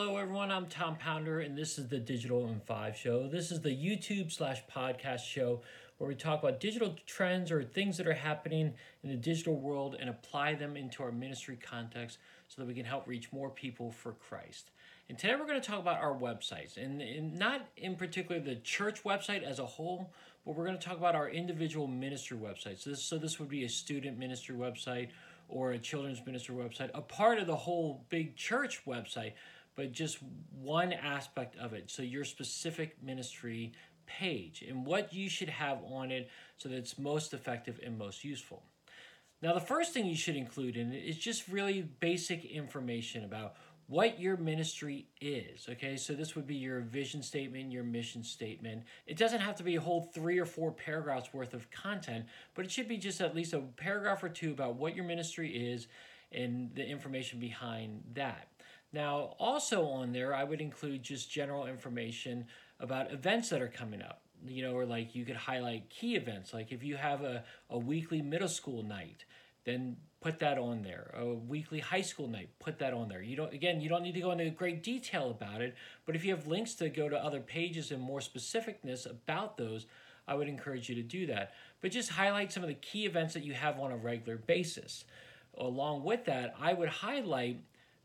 Hello, everyone. I'm Tom Pounder, and this is the Digital in Five show. This is the YouTube slash podcast show where we talk about digital trends or things that are happening in the digital world and apply them into our ministry context so that we can help reach more people for Christ. And today we're going to talk about our websites, and, and not in particular the church website as a whole, but we're going to talk about our individual ministry websites. So this, so this would be a student ministry website or a children's ministry website, a part of the whole big church website, but just one aspect of it. So your specific ministry page and what you should have on it so that it's most effective and most useful. Now, the first thing you should include in it is just really basic information about what your ministry is. Okay, so this would be your vision statement, your mission statement. It doesn't have to be a whole three or four paragraphs worth of content, but it should be just at least a paragraph or two about what your ministry is and the information behind that. Now, also on there, I would include just general information about events that are coming up. You know, or like you could highlight key events, like if you have a, a weekly middle school night, then put that on there. A weekly high school night, put that on there. You don't again, you don't need to go into great detail about it, but if you have links to go to other pages and more specificness about those, I would encourage you to do that. But just highlight some of the key events that you have on a regular basis. Along with that, I would highlight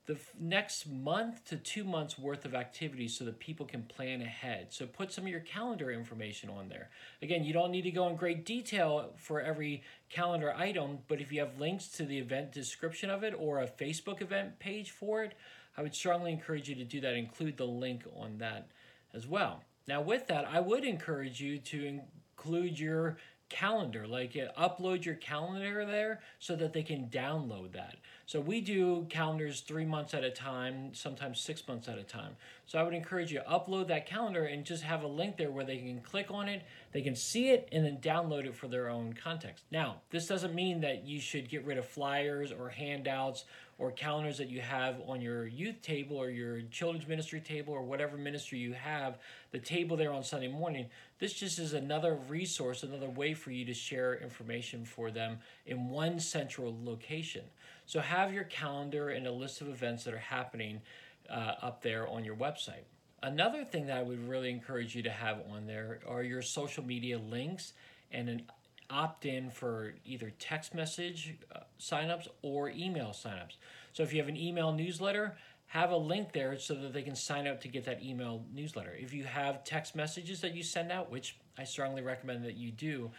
the next month to two months worth of activities so that people can plan ahead. So put some of your calendar information on there. Again, you don't need to go in great detail for every calendar item, but if you have links to the event description of it or a Facebook event page for it, I would strongly encourage you to do that. Include the link on that as well. Now, with that, I would encourage you to include your calendar like uh, upload your calendar there so that they can download that so we do calendars three months at a time sometimes six months at a time so i would encourage you to upload that calendar and just have a link there where they can click on it they can see it and then download it for their own context now this doesn't mean that you should get rid of flyers or handouts or calendars that you have on your youth table or your children's ministry table or whatever ministry you have, the table there on Sunday morning. This just is another resource, another way for you to share information for them in one central location. So have your calendar and a list of events that are happening uh, up there on your website. Another thing that I would really encourage you to have on there are your social media links and an opt in for either text message uh, signups or email signups. So if you have an email newsletter, have a link there so that they can sign up to get that email newsletter. If you have text messages that you send out, which I strongly recommend that you do,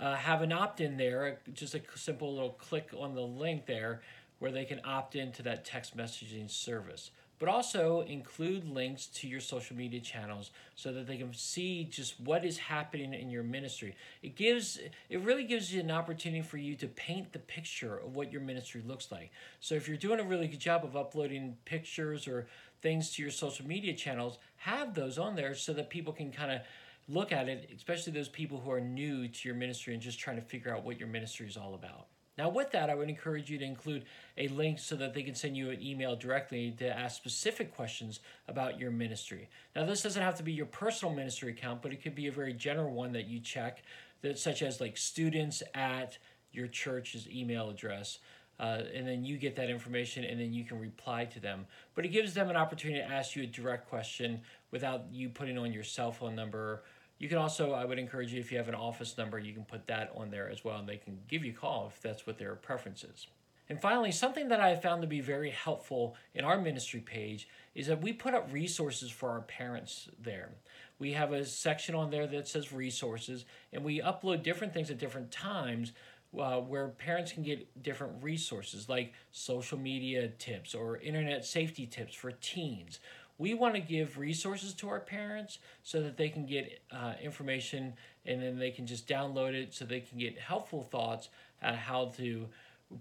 uh, have an opt in there, just a simple little click on the link there where they can opt into that text messaging service but also include links to your social media channels so that they can see just what is happening in your ministry. It gives it really gives you an opportunity for you to paint the picture of what your ministry looks like. So if you're doing a really good job of uploading pictures or things to your social media channels, have those on there so that people can kind of look at it, especially those people who are new to your ministry and just trying to figure out what your ministry is all about. Now, with that, I would encourage you to include a link so that they can send you an email directly to ask specific questions about your ministry. Now, this doesn't have to be your personal ministry account, but it could be a very general one that you check, that such as like students at your church's email address. Uh, and then you get that information and then you can reply to them. But it gives them an opportunity to ask you a direct question without you putting on your cell phone number you can also, I would encourage you, if you have an office number, you can put that on there as well, and they can give you a call if that's what their preference is. And finally, something that I have found to be very helpful in our ministry page is that we put up resources for our parents there. We have a section on there that says resources, and we upload different things at different times uh, where parents can get different resources like social media tips or internet safety tips for teens we want to give resources to our parents so that they can get uh, information and then they can just download it so they can get helpful thoughts on how to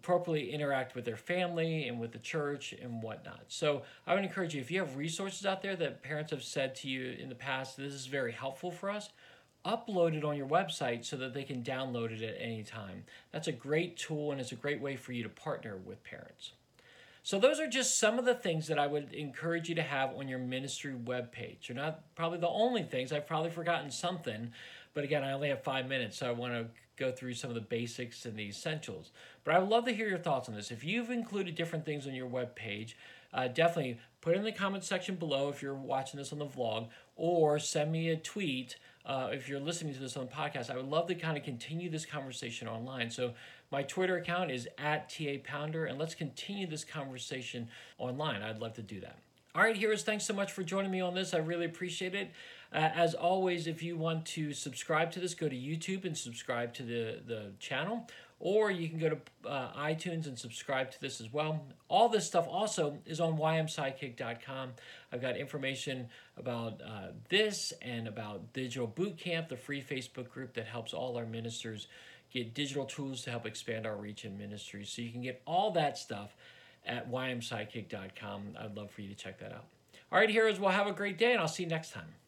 properly interact with their family and with the church and whatnot. So I would encourage you if you have resources out there that parents have said to you in the past, this is very helpful for us, upload it on your website so that they can download it at any time. That's a great tool and it's a great way for you to partner with parents. So those are just some of the things that I would encourage you to have on your ministry webpage. They're not probably the only things. I've probably forgotten something, but again, I only have five minutes, so I want to go through some of the basics and the essentials. But I would love to hear your thoughts on this. If you've included different things on your webpage, uh, definitely put it in the comment section below if you're watching this on the vlog, or send me a tweet uh, if you're listening to this on podcast. I would love to kind of continue this conversation online. So my Twitter account is at TA Pounder, and let's continue this conversation online. I'd love to do that. All right, heroes, thanks so much for joining me on this. I really appreciate it. Uh, as always, if you want to subscribe to this, go to YouTube and subscribe to the, the channel, or you can go to uh, iTunes and subscribe to this as well. All this stuff also is on ymsidekick.com. I've got information about uh, this and about Digital Bootcamp, the free Facebook group that helps all our ministers get digital tools to help expand our reach in ministry. So you can get all that stuff at ymsidekick.com. I'd love for you to check that out. All right, heroes, well, have a great day, and I'll see you next time.